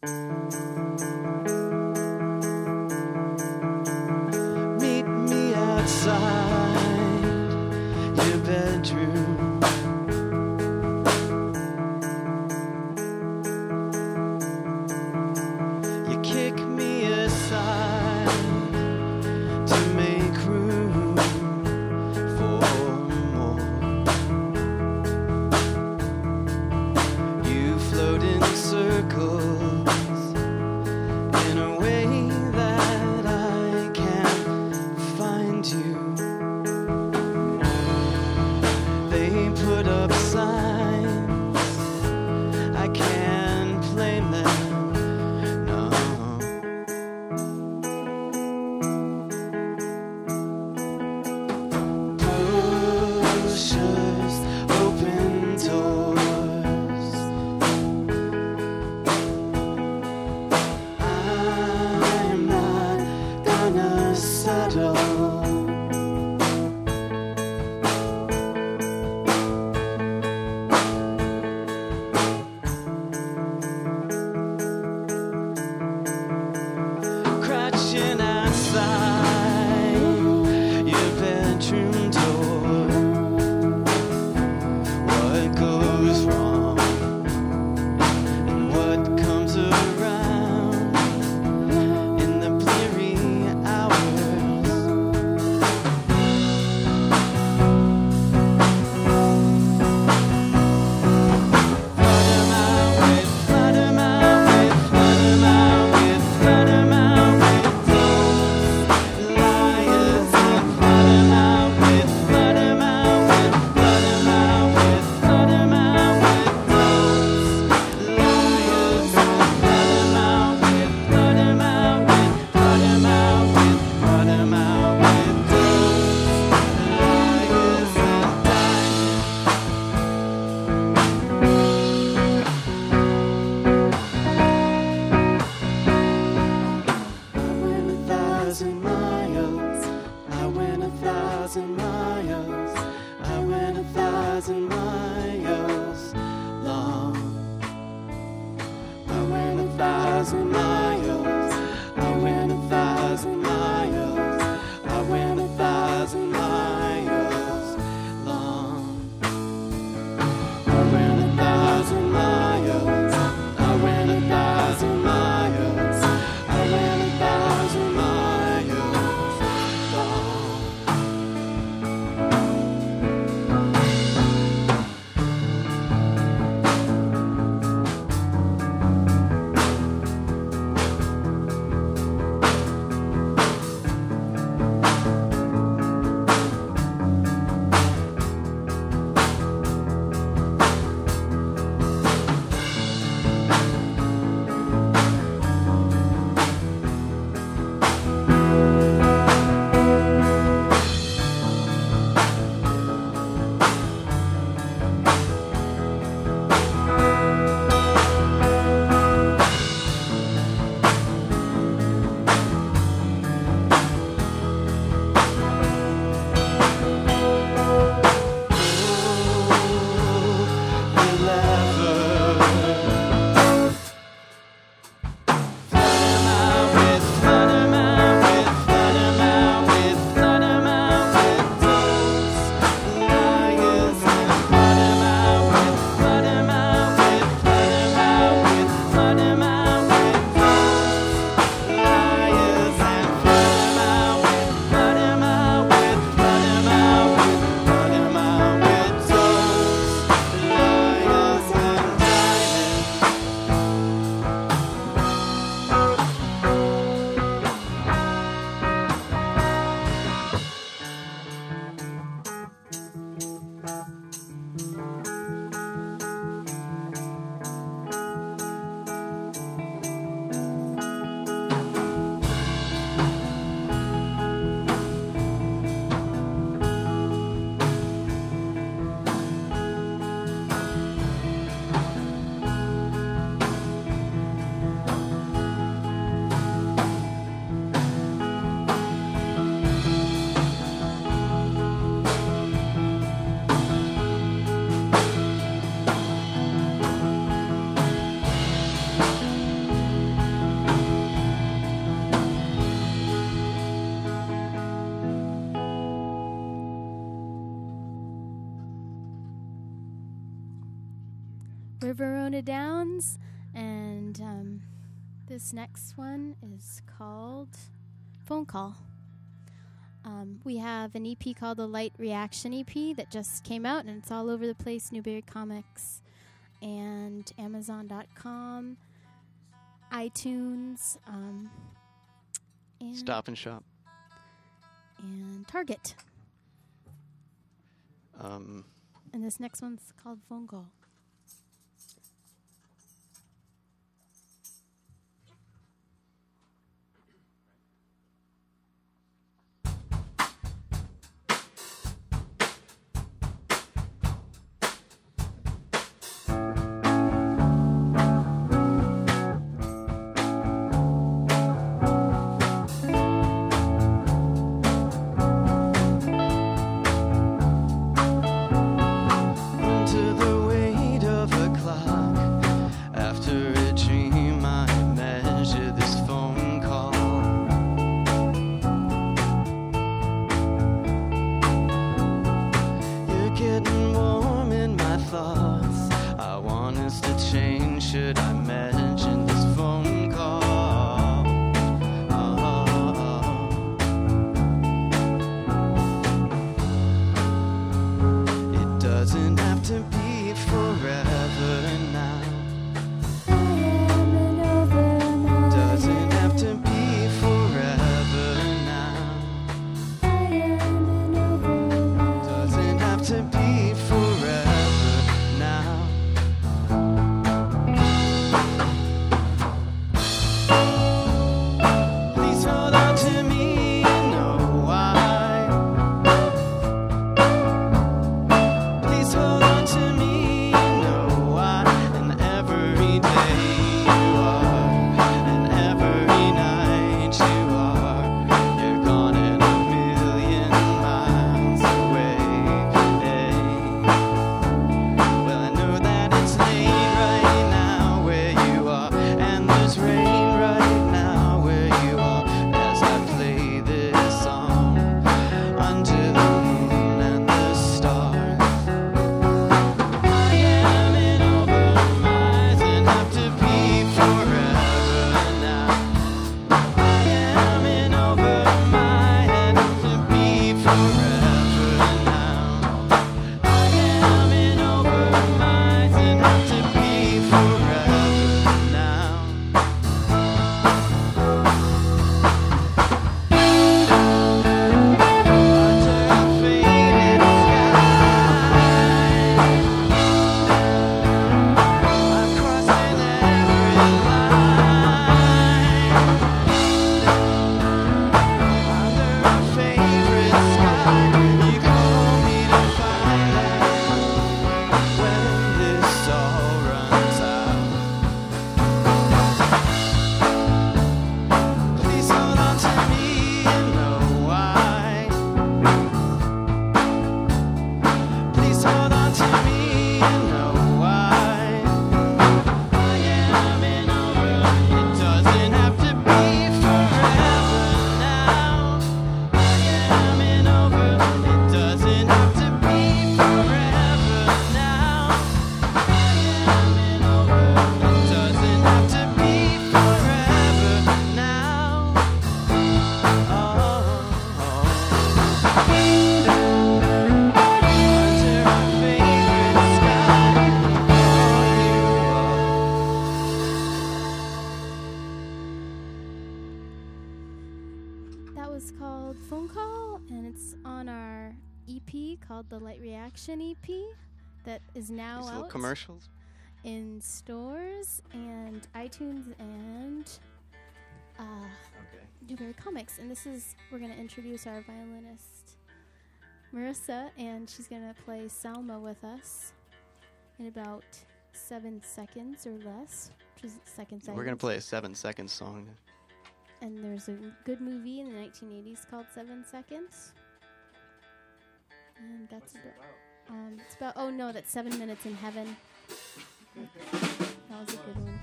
Música Riverona Downs, and um, this next one is called Phone Call. Um, we have an EP called the Light Reaction EP that just came out, and it's all over the place Newbury Comics and Amazon.com, iTunes, um, and, Stop and shop. and Target. Um, And this next one's called Phone Call. EP called the Light Reaction EP that is now these little out commercials. in stores and iTunes and uh, Okay. Newbury Comics. And this is, we're going to introduce our violinist, Marissa, and she's going to play Salma with us in about seven seconds or less. Which is second We're gonna play a seven-second song. And there's a good movie in the 1980s called Seven Seconds. And that's about. Um, it's about. Oh no, that's Seven Minutes in Heaven. That was a good one.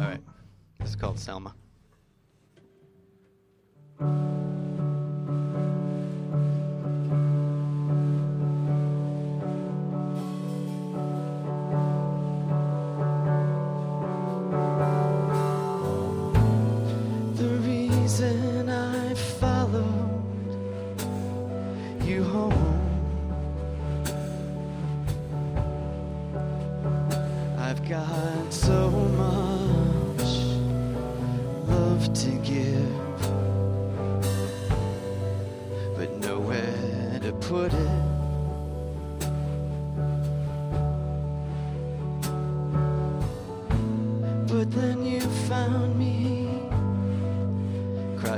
All right. This is called Selma.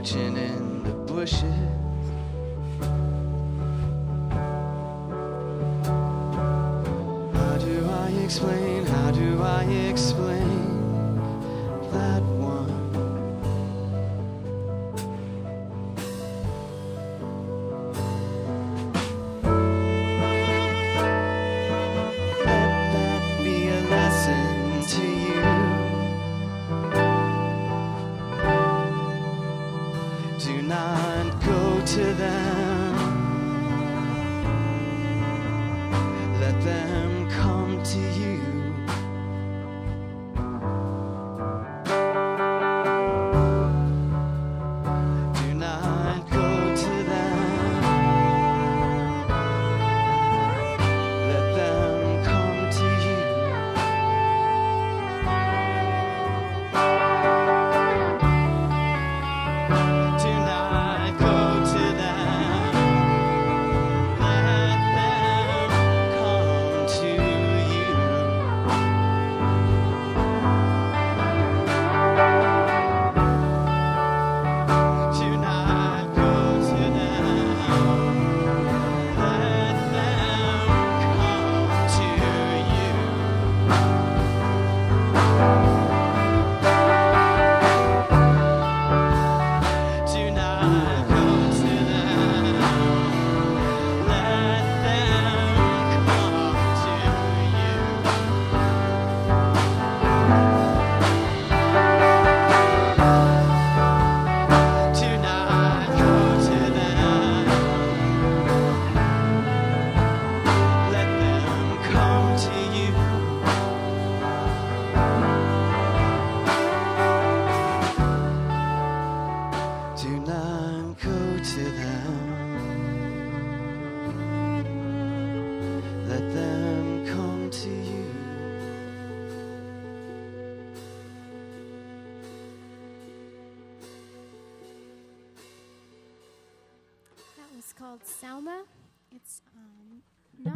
Crouching in the bushes. How do I explain?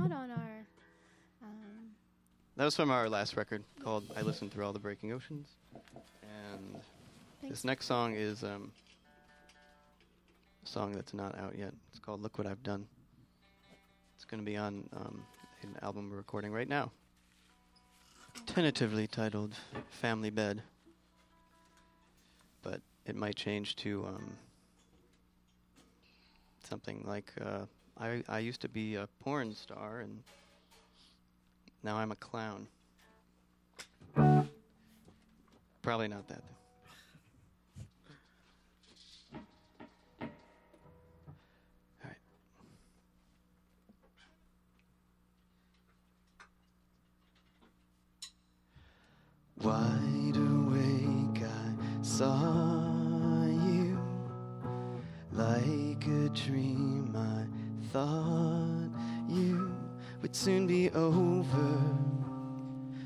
Not on our. Um, That was from our last record called I Listened Through All the Breaking Oceans. And thanks. this next song is um, a song that's not out yet. It's called Look What I've Done. It's going to be on um, an album we're recording right now. Tentatively titled Family Bed. But it might change to um, something like uh, I, I used to be a porn star and now I'm a clown. Probably not that. Wide awake, I saw you like a dream. I thought you would soon be over.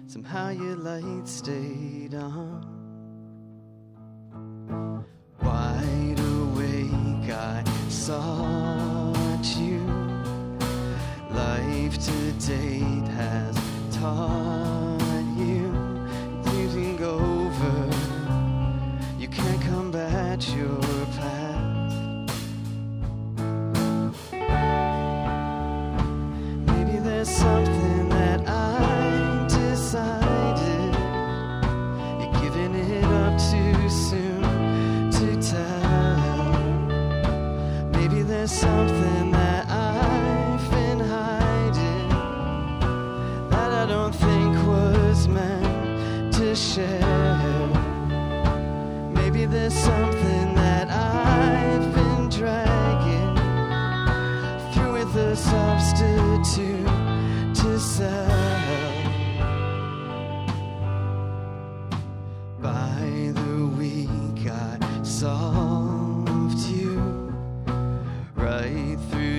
Somehow your light stayed on. Wide awake, I sought you. Life to date has taught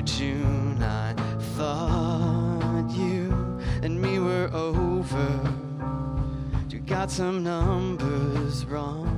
June, I thought you and me were over. You got some numbers wrong.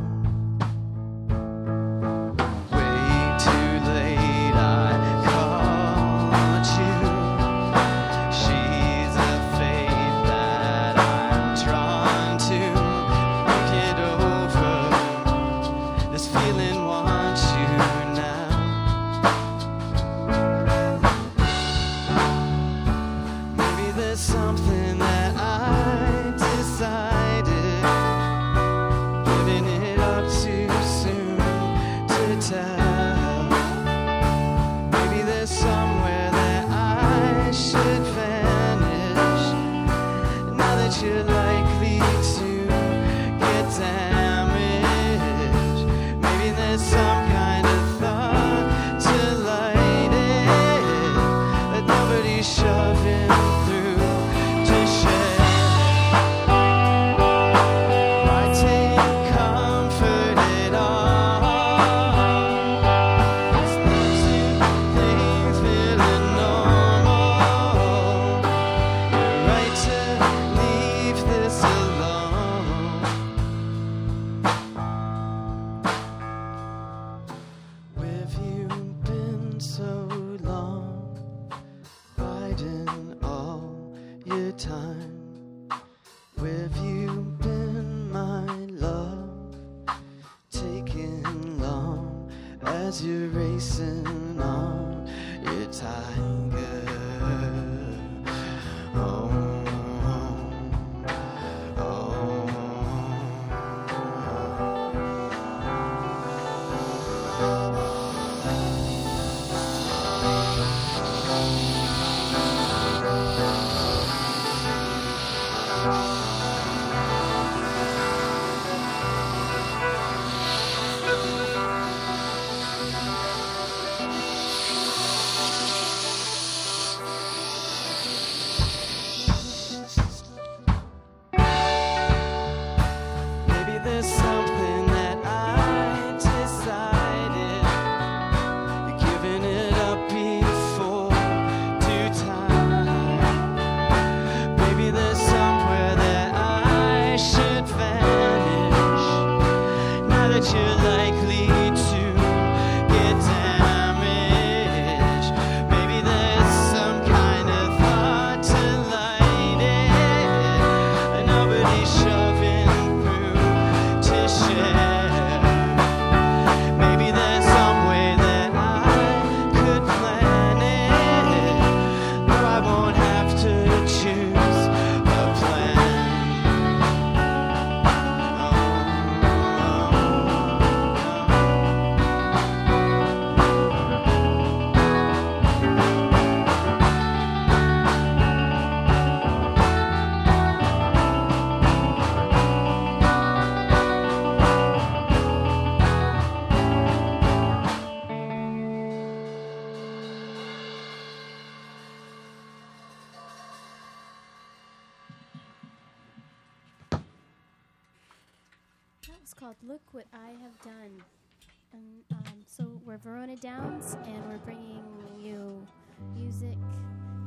we're Verona Downs, and we're bringing you music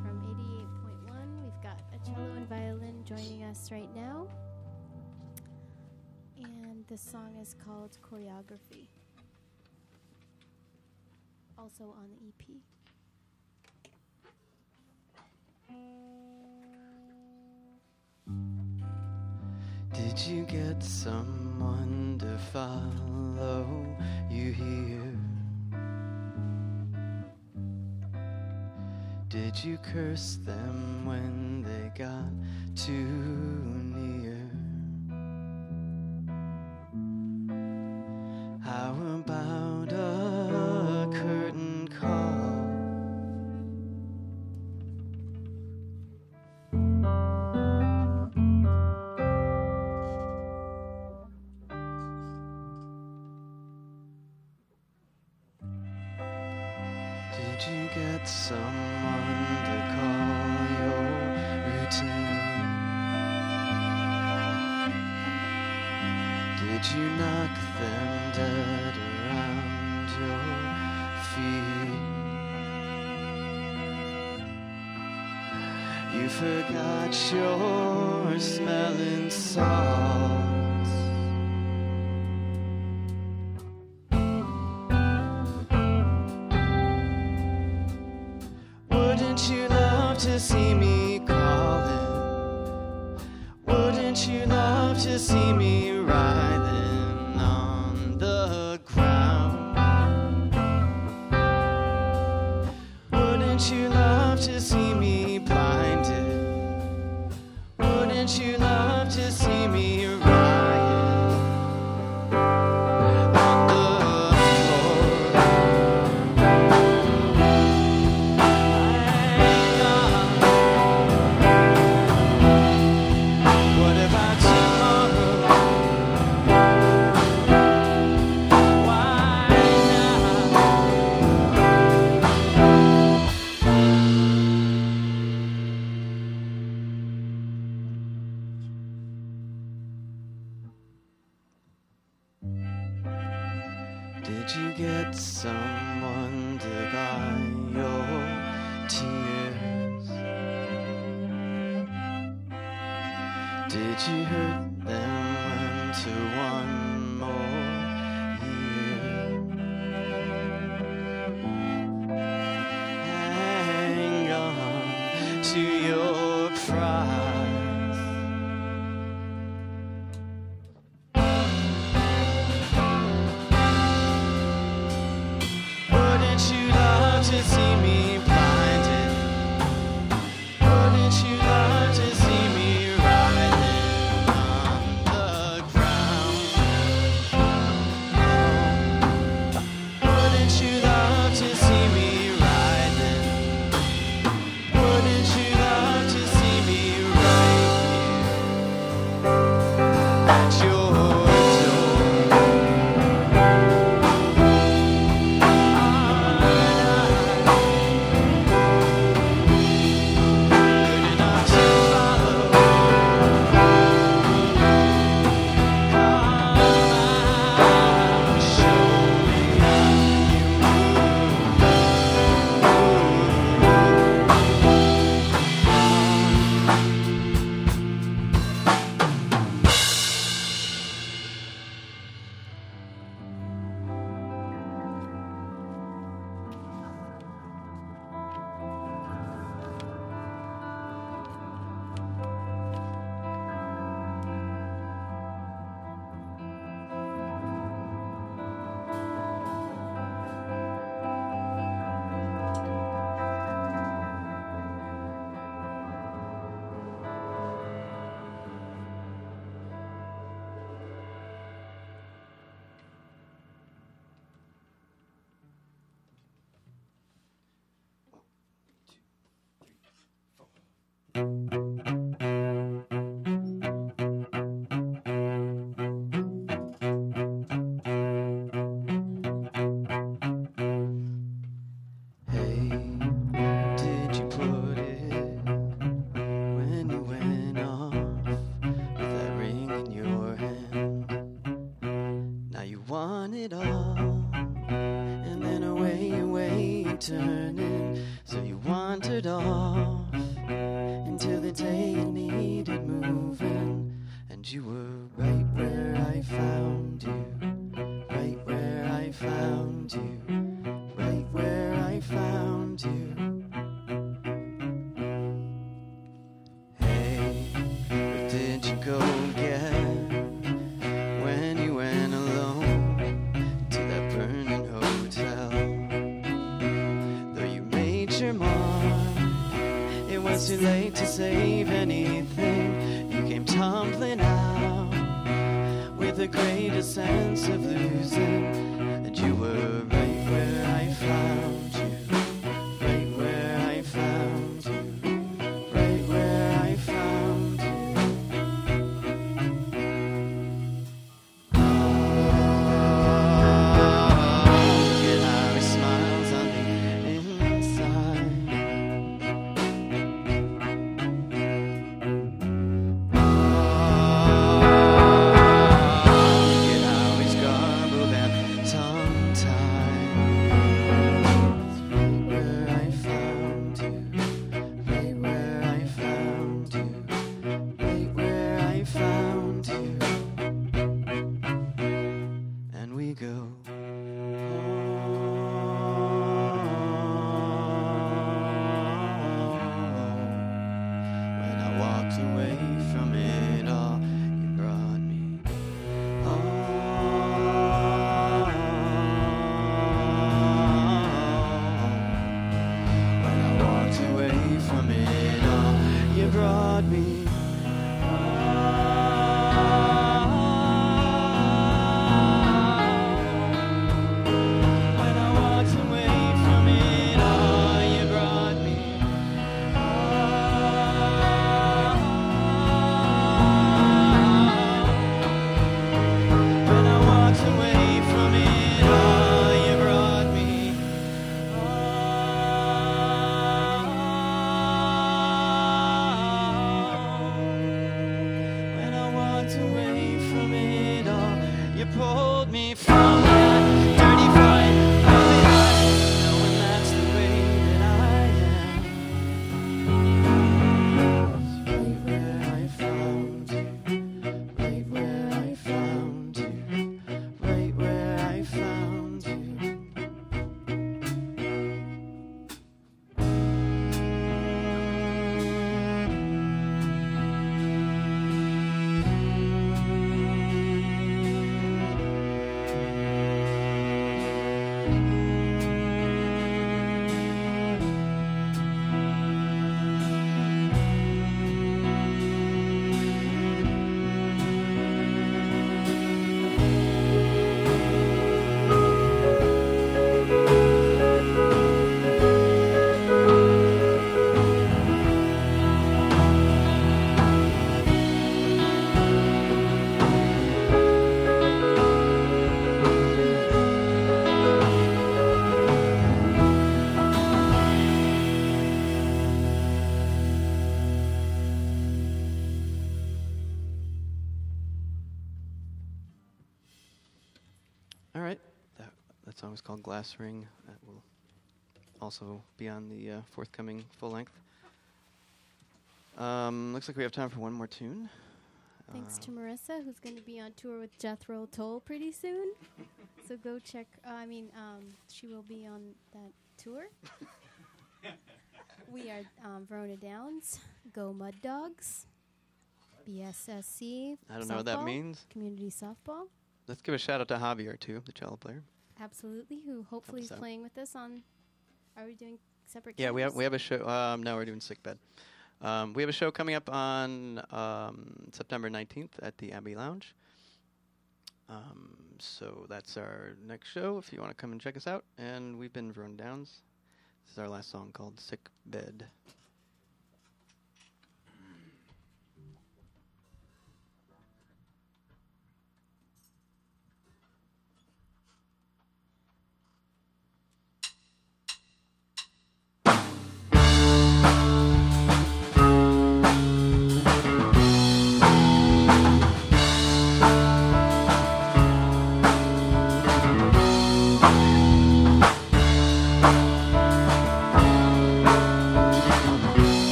from 88.1. We've got a cello and violin joining us right now. And the song is called Choreography, also on the EP. Did you get someone to follow you here? Did you curse them when they got too near? Did you get someone to buy your tears? Did you hurt them one to one? picture more. It was too late to save anything. You came tumbling out with the greatest sense of losing, and you were right where I found. All right. That, that song is called Glass Ring. That will also be on the uh, forthcoming full length. Um, looks like we have time for one more tune. Thanks to Um, Marissa, who's going to be on tour with Jethro Tull pretty soon. so go check. Uh, I mean, um, she will be on that tour. we are um, Verona Downs. Go Mud Dogs. BSSC. I don't know what that means. Community softball. Let's give a shout out to Javier, too, the cello player. Absolutely. Who hopefully is playing with us on. Are we doing separate? Yeah, we have we have a show. Um, no, we're doing sick bed. Um, we have a show coming up on um, September 19th at the Abbey Lounge. Um, so that's our next show. If you want to come and check us out, and we've been Verona Downs. This is our last song called "Sick Bed."